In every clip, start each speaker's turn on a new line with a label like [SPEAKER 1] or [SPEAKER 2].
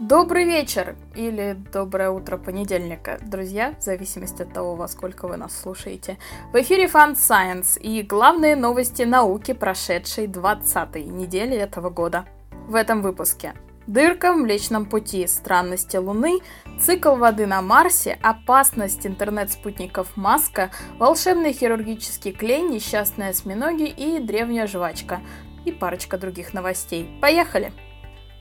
[SPEAKER 1] Добрый вечер или доброе утро понедельника, друзья, в зависимости от того, во сколько вы нас слушаете. В эфире Fun Science и главные новости науки прошедшей 20-й недели этого года. В этом выпуске. Дырка в Млечном Пути, странности Луны, цикл воды на Марсе, опасность интернет-спутников Маска, волшебный хирургический клей, несчастные осьминоги и древняя жвачка. И парочка других новостей. Поехали!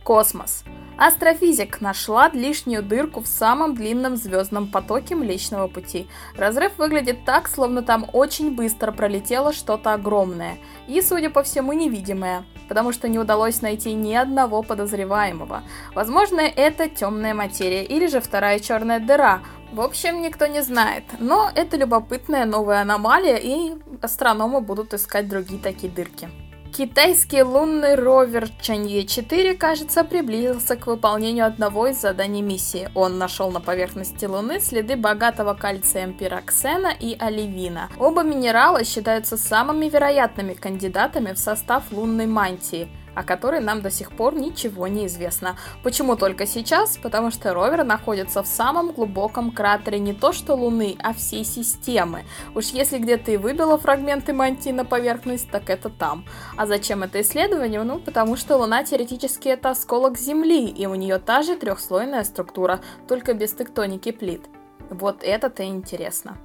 [SPEAKER 1] Космос. Астрофизик нашла лишнюю дырку в самом длинном звездном потоке Млечного Пути. Разрыв выглядит так, словно там очень быстро пролетело что-то огромное и, судя по всему, невидимое, потому что не удалось найти ни одного подозреваемого. Возможно, это темная материя или же вторая черная дыра. В общем, никто не знает, но это любопытная новая аномалия, и астрономы будут искать другие такие дырки. Китайский лунный ровер Чанье-4, кажется, приблизился к выполнению одного из заданий миссии. Он нашел на поверхности Луны следы богатого кальцием пироксена и оливина. Оба минерала считаются самыми вероятными кандидатами в состав лунной мантии – о которой нам до сих пор ничего не известно. Почему только сейчас? Потому что ровер находится в самом глубоком кратере не то что Луны, а всей системы. Уж если где-то и выбило фрагменты мантии на поверхность, так это там. А зачем это исследование? Ну, потому что Луна теоретически это осколок Земли, и у нее та же трехслойная структура, только без тектоники плит. Вот это-то интересно.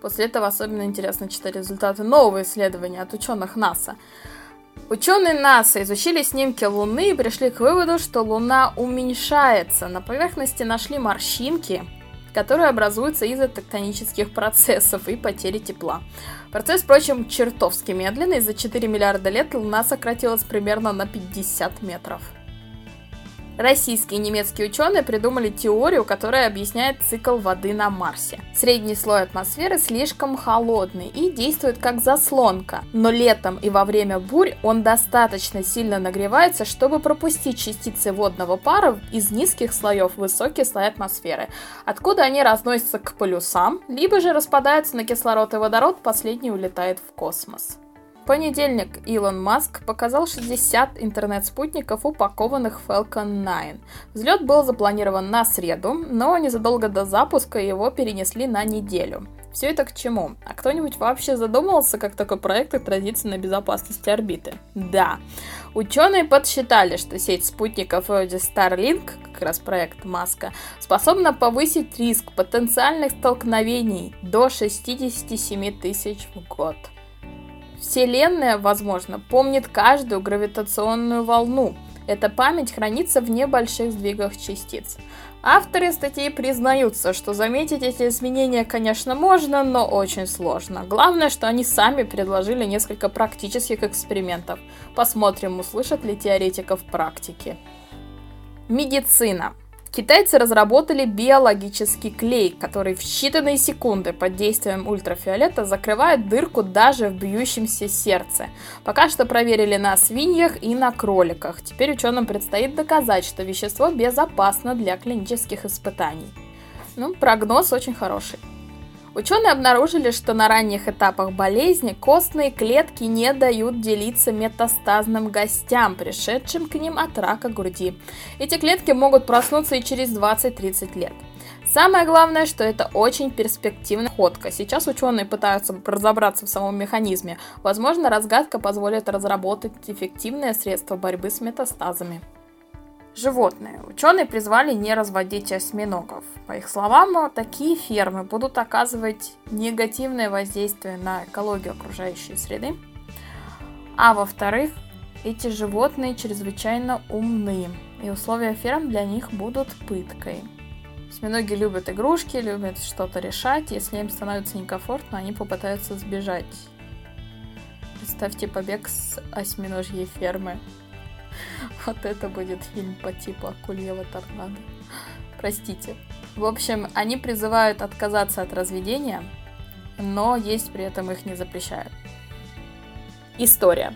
[SPEAKER 1] После этого особенно интересно читать результаты нового исследования от ученых НАСА. Ученые НАСА изучили снимки Луны и пришли к выводу, что Луна уменьшается. На поверхности нашли морщинки, которые образуются из-за тектонических процессов и потери тепла. Процесс, впрочем, чертовски медленный. За 4 миллиарда лет Луна сократилась примерно на 50 метров. Российские и немецкие ученые придумали теорию, которая объясняет цикл воды на Марсе. Средний слой атмосферы слишком холодный и действует как заслонка, но летом и во время бурь он достаточно сильно нагревается, чтобы пропустить частицы водного пара из низких слоев в высокие слои атмосферы, откуда они разносятся к полюсам, либо же распадаются на кислород и водород, последний улетает в космос понедельник Илон Маск показал 60 интернет-спутников, упакованных в Falcon 9. Взлет был запланирован на среду, но незадолго до запуска его перенесли на неделю. Все это к чему? А кто-нибудь вообще задумывался, как такой проект отразится на безопасности орбиты? Да. Ученые подсчитали, что сеть спутников вроде Starlink, как раз проект Маска, способна повысить риск потенциальных столкновений до 67 тысяч в год. Вселенная, возможно, помнит каждую гравитационную волну. Эта память хранится в небольших сдвигах частиц. Авторы статьи признаются, что заметить эти изменения, конечно, можно, но очень сложно. Главное, что они сами предложили несколько практических экспериментов. Посмотрим, услышат ли теоретиков практики. Медицина. Китайцы разработали биологический клей, который в считанные секунды под действием ультрафиолета закрывает дырку даже в бьющемся сердце. Пока что проверили на свиньях и на кроликах. Теперь ученым предстоит доказать, что вещество безопасно для клинических испытаний. Ну, прогноз очень хороший. Ученые обнаружили, что на ранних этапах болезни костные клетки не дают делиться метастазным гостям, пришедшим к ним от рака груди. Эти клетки могут проснуться и через 20-30 лет. Самое главное, что это очень перспективная ходка. Сейчас ученые пытаются разобраться в самом механизме. Возможно, разгадка позволит разработать эффективное средство борьбы с метастазами. Животные. Ученые призвали не разводить осьминогов. По их словам, такие фермы будут оказывать негативное воздействие на экологию окружающей среды. А во-вторых, эти животные чрезвычайно умны, и условия ферм для них будут пыткой. Осьминоги любят игрушки, любят что-то решать. Если им становится некомфортно, они попытаются сбежать. Представьте побег с осьминожьей фермы. Вот это будет фильм по типу Акульева торнадо. Простите. В общем, они призывают отказаться от разведения, но есть при этом их не запрещают. История.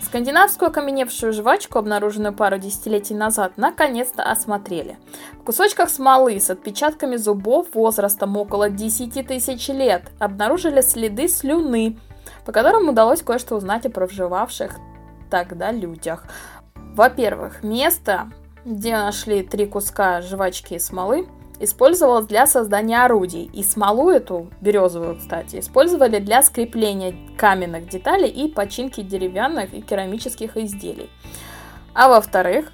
[SPEAKER 1] Скандинавскую окаменевшую жвачку, обнаруженную пару десятилетий назад, наконец-то осмотрели. В кусочках смолы с отпечатками зубов возрастом около 10 тысяч лет обнаружили следы слюны, по которым удалось кое-что узнать о проживавших тогда людях. Во-первых, место где нашли три куска жвачки и смолы, использовалась для создания орудий. И смолу эту, березовую, кстати, использовали для скрепления каменных деталей и починки деревянных и керамических изделий. А во-вторых,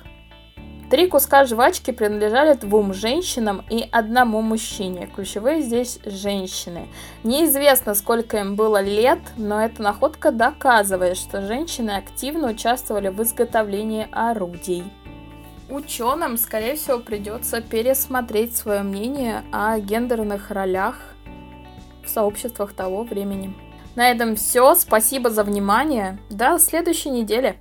[SPEAKER 1] три куска жвачки принадлежали двум женщинам и одному мужчине. Ключевые здесь женщины. Неизвестно, сколько им было лет, но эта находка доказывает, что женщины активно участвовали в изготовлении орудий ученым, скорее всего, придется пересмотреть свое мнение о гендерных ролях в сообществах того времени. На этом все. Спасибо за внимание. До следующей недели.